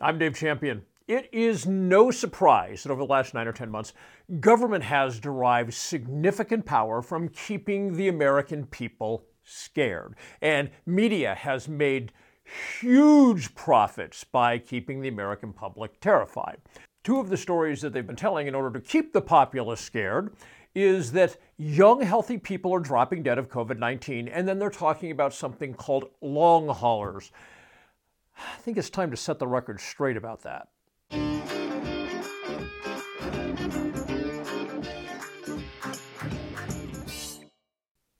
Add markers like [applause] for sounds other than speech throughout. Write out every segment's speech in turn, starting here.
I'm Dave Champion. It is no surprise that over the last nine or 10 months, government has derived significant power from keeping the American people scared. And media has made huge profits by keeping the American public terrified. Two of the stories that they've been telling in order to keep the populace scared is that young, healthy people are dropping dead of COVID 19, and then they're talking about something called long haulers. I think it's time to set the record straight about that.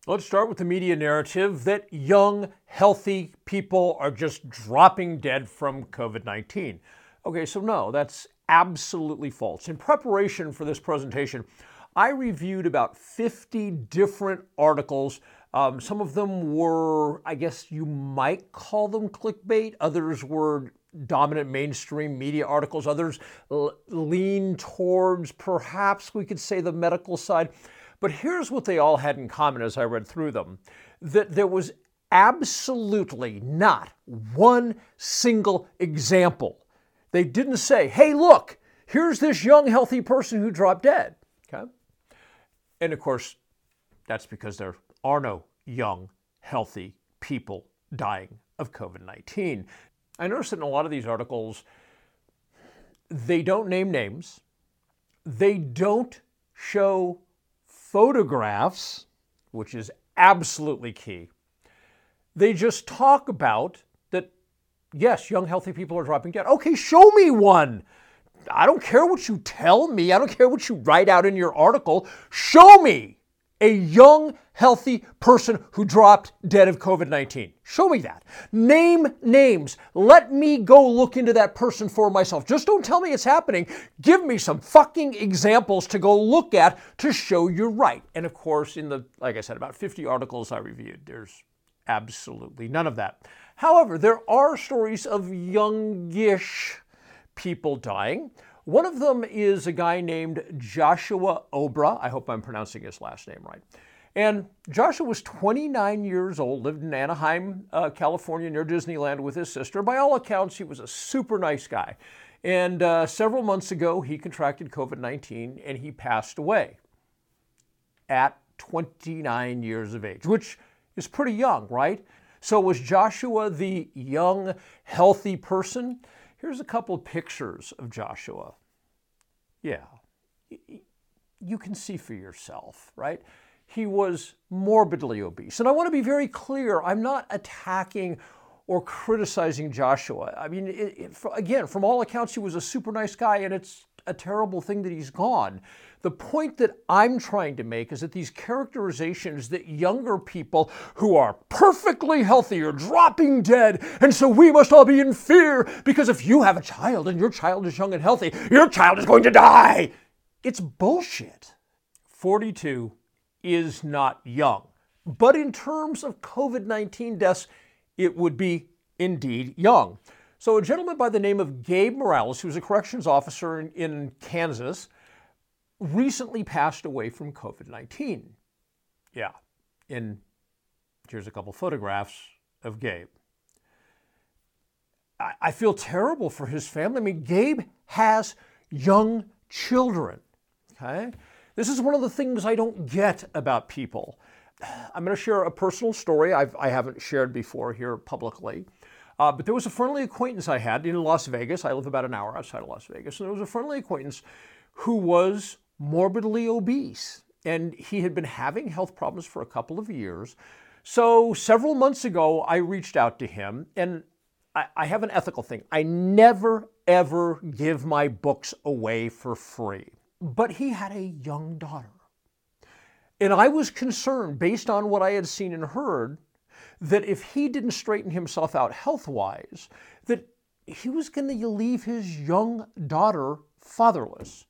Let's start with the media narrative that young, healthy people are just dropping dead from COVID 19. Okay, so no, that's absolutely false. In preparation for this presentation, I reviewed about 50 different articles um, some of them were, I guess you might call them clickbait. Others were dominant mainstream media articles. Others l- lean towards perhaps we could say the medical side. But here's what they all had in common as I read through them that there was absolutely not one single example. They didn't say, hey, look, here's this young, healthy person who dropped dead. Okay? And of course, that's because they're are no young, healthy people dying of COVID 19. I noticed that in a lot of these articles, they don't name names, they don't show photographs, which is absolutely key. They just talk about that, yes, young, healthy people are dropping dead. Okay, show me one. I don't care what you tell me. I don't care what you write out in your article. Show me a young, healthy person who dropped dead of COVID 19? Show me that. Name names. Let me go look into that person for myself. Just don't tell me it's happening. Give me some fucking examples to go look at to show you're right. And of course, in the, like I said, about 50 articles I reviewed, there's absolutely none of that. However, there are stories of youngish people dying. One of them is a guy named Joshua Obra. I hope I'm pronouncing his last name right. And Joshua was 29 years old, lived in Anaheim, uh, California, near Disneyland with his sister. By all accounts, he was a super nice guy. And uh, several months ago, he contracted COVID 19 and he passed away at 29 years of age, which is pretty young, right? So, was Joshua the young, healthy person? Here's a couple pictures of Joshua. Yeah, you can see for yourself, right? He was morbidly obese. And I want to be very clear I'm not attacking or criticizing Joshua. I mean, it, it, again, from all accounts, he was a super nice guy, and it's a terrible thing that he's gone. The point that I'm trying to make is that these characterizations that younger people who are perfectly healthy are dropping dead, and so we must all be in fear because if you have a child and your child is young and healthy, your child is going to die. It's bullshit. 42 is not young, but in terms of COVID 19 deaths, it would be indeed young. So, a gentleman by the name of Gabe Morales, who was a corrections officer in, in Kansas, recently passed away from COVID 19. Yeah. And here's a couple photographs of Gabe. I, I feel terrible for his family. I mean, Gabe has young children. Okay? This is one of the things I don't get about people. [sighs] I'm going to share a personal story I've, I have not shared before here publicly. Uh, but there was a friendly acquaintance I had in Las Vegas. I live about an hour outside of Las Vegas. And there was a friendly acquaintance who was morbidly obese. And he had been having health problems for a couple of years. So several months ago, I reached out to him, and I, I have an ethical thing. I never, ever give my books away for free. But he had a young daughter. And I was concerned, based on what I had seen and heard, that if he didn't straighten himself out health wise, that he was going to leave his young daughter fatherless.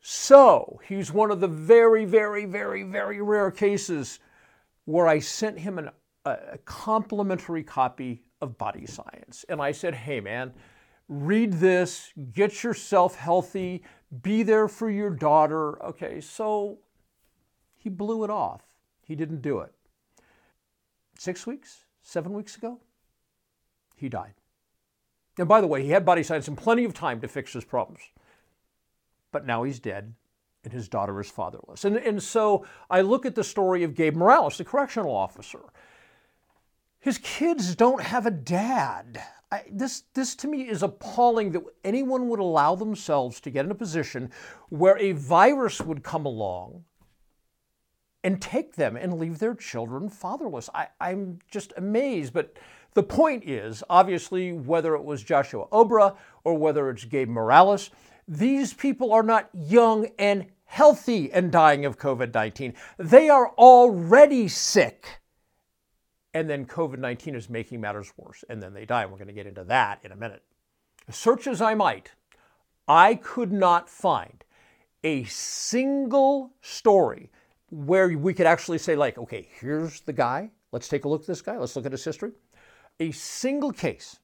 So he's one of the very, very, very, very rare cases where I sent him an, a complimentary copy of Body Science. And I said, hey, man, read this, get yourself healthy, be there for your daughter. Okay, so he blew it off. He didn't do it. Six weeks, seven weeks ago, he died. And by the way, he had body science and plenty of time to fix his problems. But now he's dead and his daughter is fatherless. And, and so I look at the story of Gabe Morales, the correctional officer. His kids don't have a dad. I, this, this to me is appalling that anyone would allow themselves to get in a position where a virus would come along and take them and leave their children fatherless. I, I'm just amazed. But the point is obviously, whether it was Joshua Obra or whether it's Gabe Morales, these people are not young and healthy and dying of COVID 19. They are already sick. And then COVID 19 is making matters worse, and then they die. We're going to get into that in a minute. Search as I might, I could not find a single story where we could actually say, like, okay, here's the guy. Let's take a look at this guy. Let's look at his history. A single case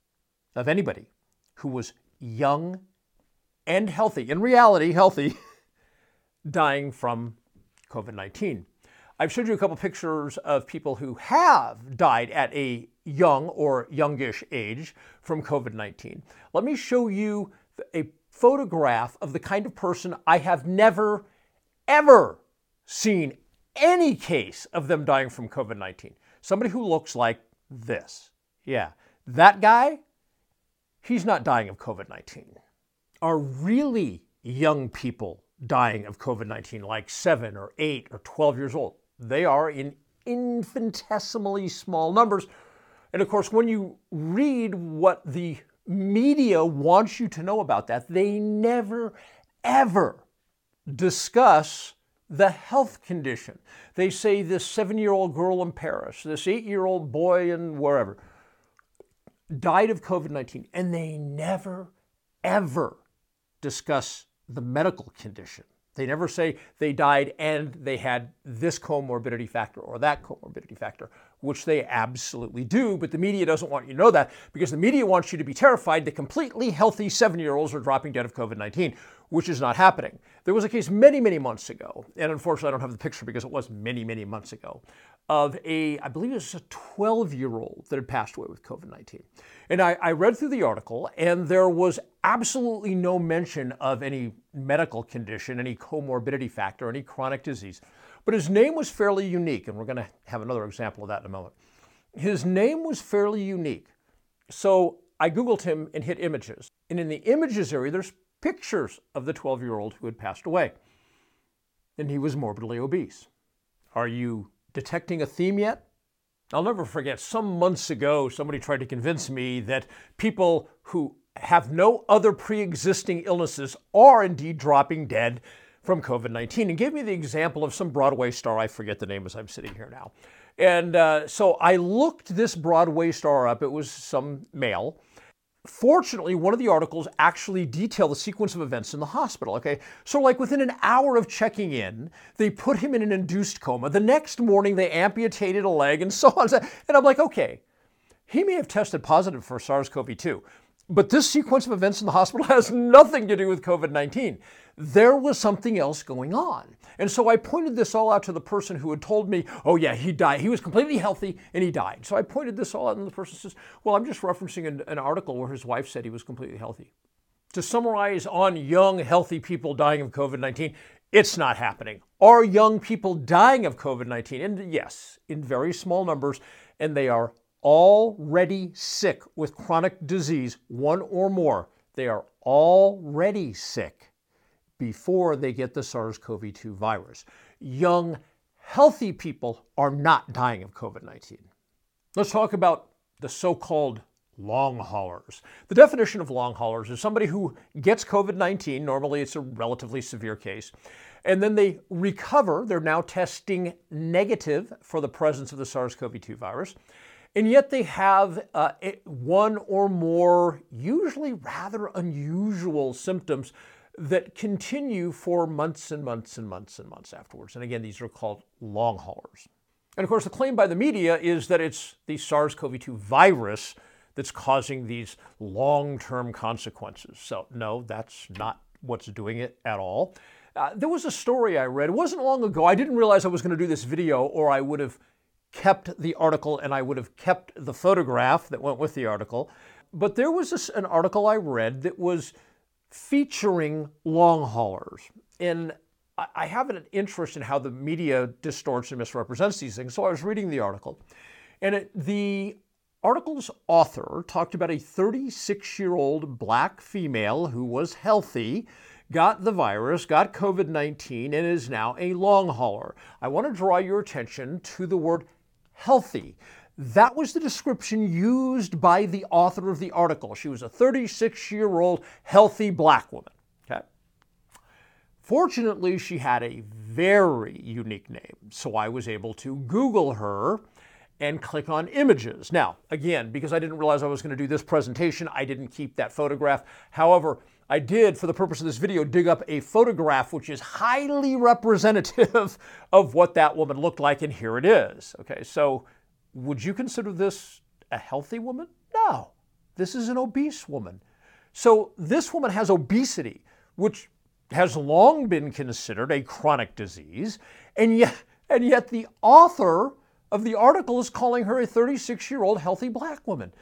of anybody who was young and healthy, in reality, healthy, [laughs] dying from COVID 19. I've showed you a couple pictures of people who have died at a young or youngish age from COVID 19. Let me show you a photograph of the kind of person I have never, ever seen any case of them dying from COVID 19. Somebody who looks like this. Yeah, that guy, he's not dying of COVID 19. Are really young people dying of COVID 19, like seven or eight or 12 years old? They are in infinitesimally small numbers. And of course, when you read what the media wants you to know about that, they never, ever discuss the health condition. They say this seven year old girl in Paris, this eight year old boy in wherever, died of COVID 19, and they never, ever discuss the medical condition. They never say they died and they had this comorbidity factor or that comorbidity factor, which they absolutely do, but the media doesn't want you to know that because the media wants you to be terrified that completely healthy seven year olds are dropping dead of COVID 19, which is not happening. There was a case many, many months ago, and unfortunately I don't have the picture because it was many, many months ago, of a, I believe it was a 12 year old that had passed away with COVID 19. And I, I, read through the article, and there was absolutely no mention of any medical condition, any comorbidity factor, any chronic disease. But his name was fairly unique, and we're going to have another example of that in a moment. His name was fairly unique. So I Googled him and hit images. And in the images area, there's pictures of the 12 year old who had passed away. And he was morbidly obese. Are you detecting a theme yet? I'll never forget, some months ago, somebody tried to convince me that people who have no other pre existing illnesses are indeed dropping dead from COVID 19 and gave me the example of some Broadway star. I forget the name as I'm sitting here now. And uh, so I looked this Broadway star up. It was some male. Fortunately, one of the articles actually detailed the sequence of events in the hospital. Okay, so like within an hour of checking in, they put him in an induced coma. The next morning, they amputated a leg and [laughs] so on. And I'm like, okay, he may have tested positive for SARS-CoV-2, but this sequence of events in the hospital [laughs] has nothing to do with COVID-19 there was something else going on. And so I pointed this all out to the person who had told me, oh, yeah, he died. He was completely healthy and he died. So I pointed this all out, and the person says, well, I'm just referencing an, an article where his wife said he was completely healthy. To summarize on young, healthy people dying of COVID 19, it's not happening. Are young people dying of COVID 19? And yes, in very small numbers, and they are already sick with chronic disease, one or more. They are already sick before they get the SARS CoV 2 virus. Young, healthy people are not dying of COVID 19. Let's talk about the so called long haulers. The definition of long haulers is somebody who gets COVID 19, normally it's a relatively severe case, and then they recover. They're now testing negative for the presence of the SARS CoV 2 virus. And yet they have uh, one or more, usually rather unusual symptoms that continue for months and months and months and months afterwards. And again, these are called long haulers. And of course, the claim by the media is that it's the SARS CoV 2 virus that's causing these long term consequences. So, no, that's not what's doing it at all. Uh, there was a story I read, it wasn't long ago. I didn't realize I was going to do this video, or I would have kept the article and I would have kept the photograph that went with the article. but there was this, an article I read that was featuring long haulers. And I, have an interest in how the media distorts and misrepresents these things. So I was reading the article. And it, the article's author talked about a 36 year old black female who was healthy, got the virus, got COVID 19, and is now a long hauler. I want to draw your attention to the word healthy. That was the description used by the author of the article. She was a 36 year old healthy black woman. Okay. Fortunately, she had a very unique name, so I was able to Google her and click on images. Now, again, because I didn't realize I was going to do this presentation, I didn't keep that photograph. However, I did, for the purpose of this video, dig up a photograph which is highly representative [laughs] of what that woman looked like, and here it is. Okay, so would you consider this a healthy woman? No, this is an obese woman. So this woman has obesity, which has long been considered a chronic disease, and yet, and yet the author of the article is calling her a 36 year old healthy black woman.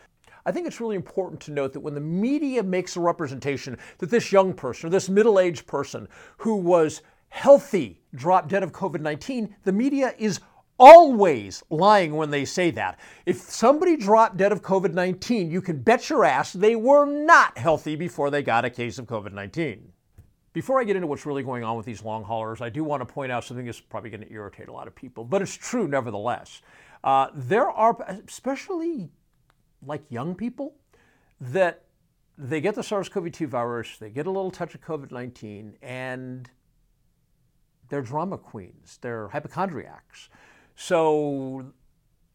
I think it's really important to note that when the media makes a representation that this young person or this middle aged person who was healthy dropped dead of COVID 19, the media is always lying when they say that. If somebody dropped dead of COVID 19, you can bet your ass they were not healthy before they got a case of COVID 19. Before I get into what's really going on with these long haulers, I do want to point out something that's probably going to irritate a lot of people, but it's true nevertheless. Uh, there are, especially like young people, that they get the SARS CoV 2 virus, they get a little touch of COVID 19, and they're drama queens, they're hypochondriacs. So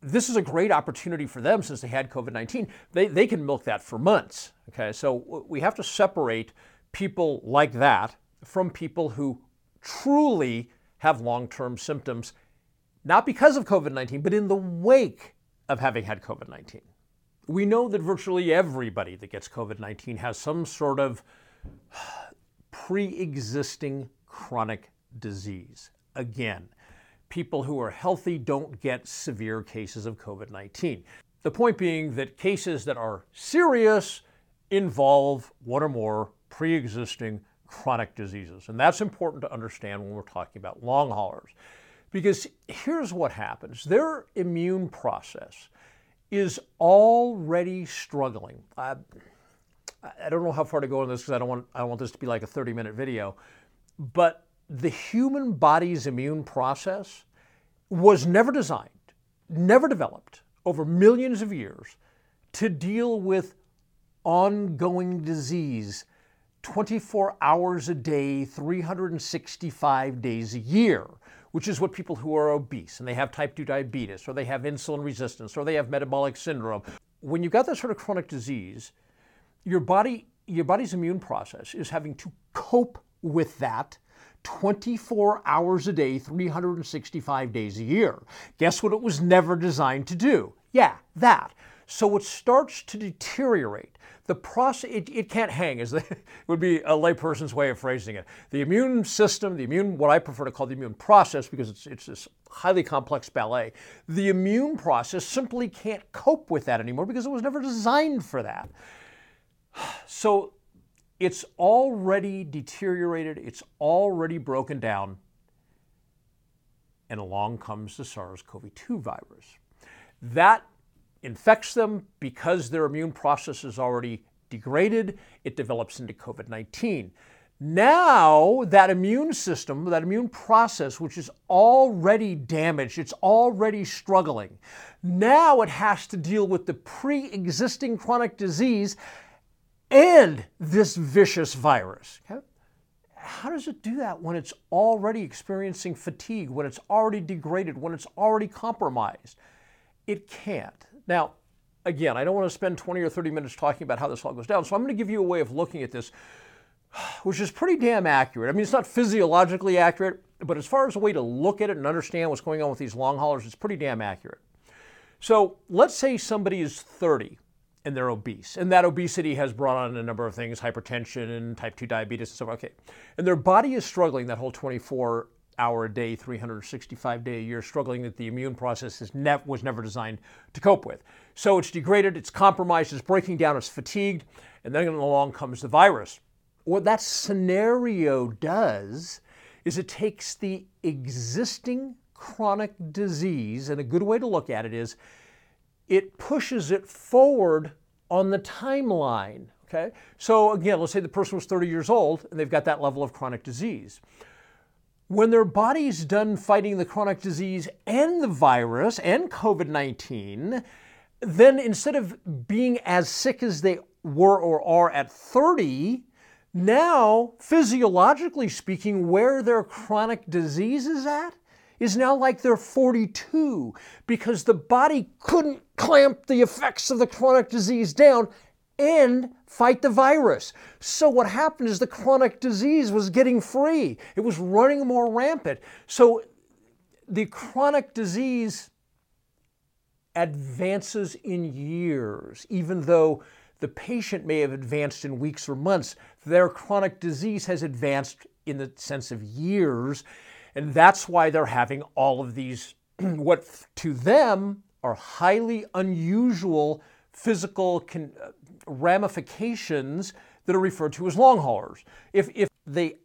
this is a great opportunity for them since they had COVID 19. They, they can milk that for months. Okay, so we have to separate people like that from people who truly have long term symptoms, not because of COVID 19, but in the wake of having had COVID 19. We know that virtually everybody that gets COVID 19 has some sort of [sighs] pre existing chronic disease. Again, people who are healthy don't get severe cases of COVID 19. The point being that cases that are serious involve one or more pre existing chronic diseases. And that's important to understand when we're talking about long haulers. Because here's what happens their immune process is already struggling. I, I don't know how far to go on this because I don't want I don't want this to be like a 30 minute video, but the human body's immune process was never designed, never developed over millions of years to deal with ongoing disease 24 hours a day, 365 days a year, which is what people who are obese and they have type 2 diabetes or they have insulin resistance or they have metabolic syndrome. When you've got that sort of chronic disease, your body your body's immune process is having to cope with that 24 hours a day, 365 days a year. Guess what it was never designed to do? Yeah, that. So it starts to deteriorate. The process, it, it can't hang, as the, [laughs] would be a layperson's way of phrasing it. The immune system, the immune, what I prefer to call the immune process, because it's, it's this highly complex ballet, the immune process simply can't cope with that anymore because it was never designed for that. [sighs] So it's already deteriorated, it's already broken down, and along comes the SARS CoV 2 virus. That infects them because their immune process is already degraded, it develops into COVID 19. Now, that immune system, that immune process, which is already damaged, it's already struggling, now it has to deal with the pre existing chronic disease and this vicious virus. How does it do that when it's already experiencing fatigue, when it's already degraded, when it's already compromised? It can't. Now, again, I don't want to spend 20 or 30 minutes talking about how this all goes down, so I'm going to give you a way of looking at this, which is pretty damn accurate. I mean, it's not physiologically accurate, but as far as a way to look at it and understand what's going on with these long haulers, it's pretty damn accurate. So let's say somebody is 30 and they're obese, and that obesity has brought on a number of things, hypertension and type 2 diabetes and stuff. Okay. And their body is struggling that whole 24 hour a day, 365 day a year, struggling that the immune process is ne- was never designed to cope with. So it's degraded, it's compromised, it's breaking down, it's fatigued, and then along comes the virus. What that scenario does is it takes the existing chronic disease, and a good way to look at it is it pushes it forward on the timeline. Okay? So again, let's say the person was 30 years old and they've got that level of chronic disease. When their body's done fighting the chronic disease and the virus and COVID 19, then instead of being as sick as they were or are at 30, now, physiologically speaking, where their chronic disease is at is now like they're 42 because the body couldn't clamp the effects of the chronic disease down and fight the virus. So what happened is the chronic disease was getting free. It was running more rampant. So the chronic disease advances in years, even though the patient may have advanced in weeks or months. Their chronic disease has advanced in the sense of years. And that's why they're having all of these, [clears throat] what to them are highly unusual physical con- uh, ramifications that are referred to as long haulers. If, if they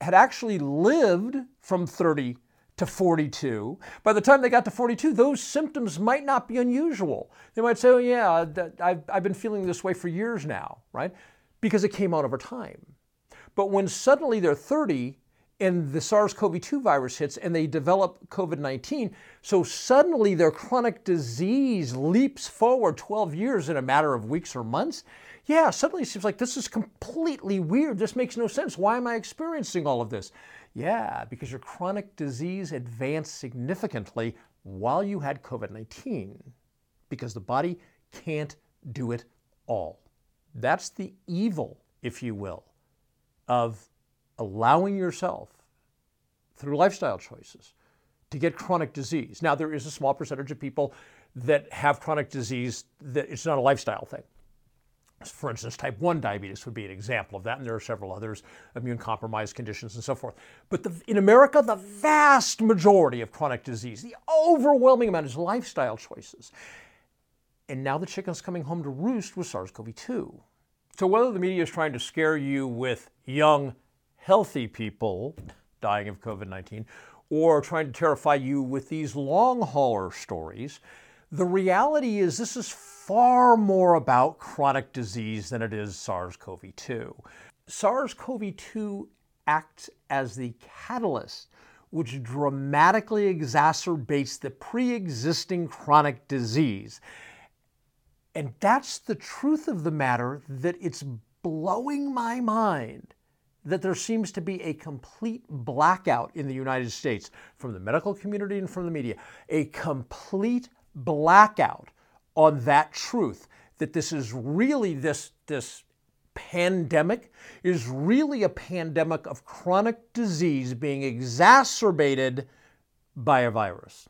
had actually lived from 30 to 42, by the time they got to 42, those symptoms might not be unusual. They might say, oh, yeah, I've, I've been feeling this way for years now, right? Because it came out over time. But when suddenly they're 30 and the SARS CoV 2 virus hits and they develop COVID 19. So suddenly their chronic disease leaps forward 12 years in a matter of weeks or months. Yeah, suddenly it seems like this is completely weird. This makes no sense. Why am I experiencing all of this? Yeah, because your chronic disease advanced significantly while you had COVID 19, because the body can't do it all. That's the evil, if you will, of allowing yourself through lifestyle choices to get chronic disease. Now, there is a small percentage of people that have chronic disease that it's not a lifestyle thing. For instance, type 1 diabetes would be an example of that, and there are several others, immune compromised conditions and so forth. But the, in America, the vast majority of chronic disease, the overwhelming amount, is lifestyle choices. And now the chicken's coming home to roost with SARS CoV 2. So, whether the media is trying to scare you with young, healthy people dying of COVID 19 or trying to terrify you with these long hauler stories. The reality is, this is far more about chronic disease than it is SARS CoV 2. SARS CoV 2 acts as the catalyst which dramatically exacerbates the pre existing chronic disease. And that's the truth of the matter that it's blowing my mind that there seems to be a complete blackout in the United States from the medical community and from the media, a complete blackout on that truth that this is really this this pandemic is really a pandemic of chronic disease being exacerbated by a virus.